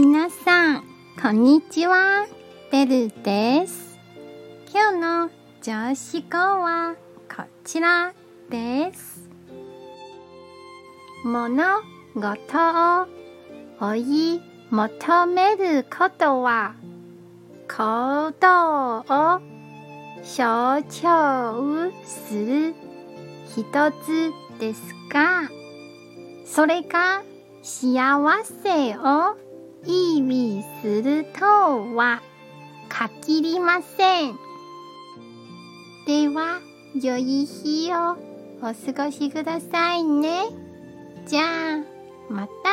皆さん、こんにちは。ベルです。今日の上司語はこちらです。物事を追い求めることは行動を象徴する一つですが、それが幸せを今日は限りません。では、良い日をお過ごしくださいね。じゃあ、また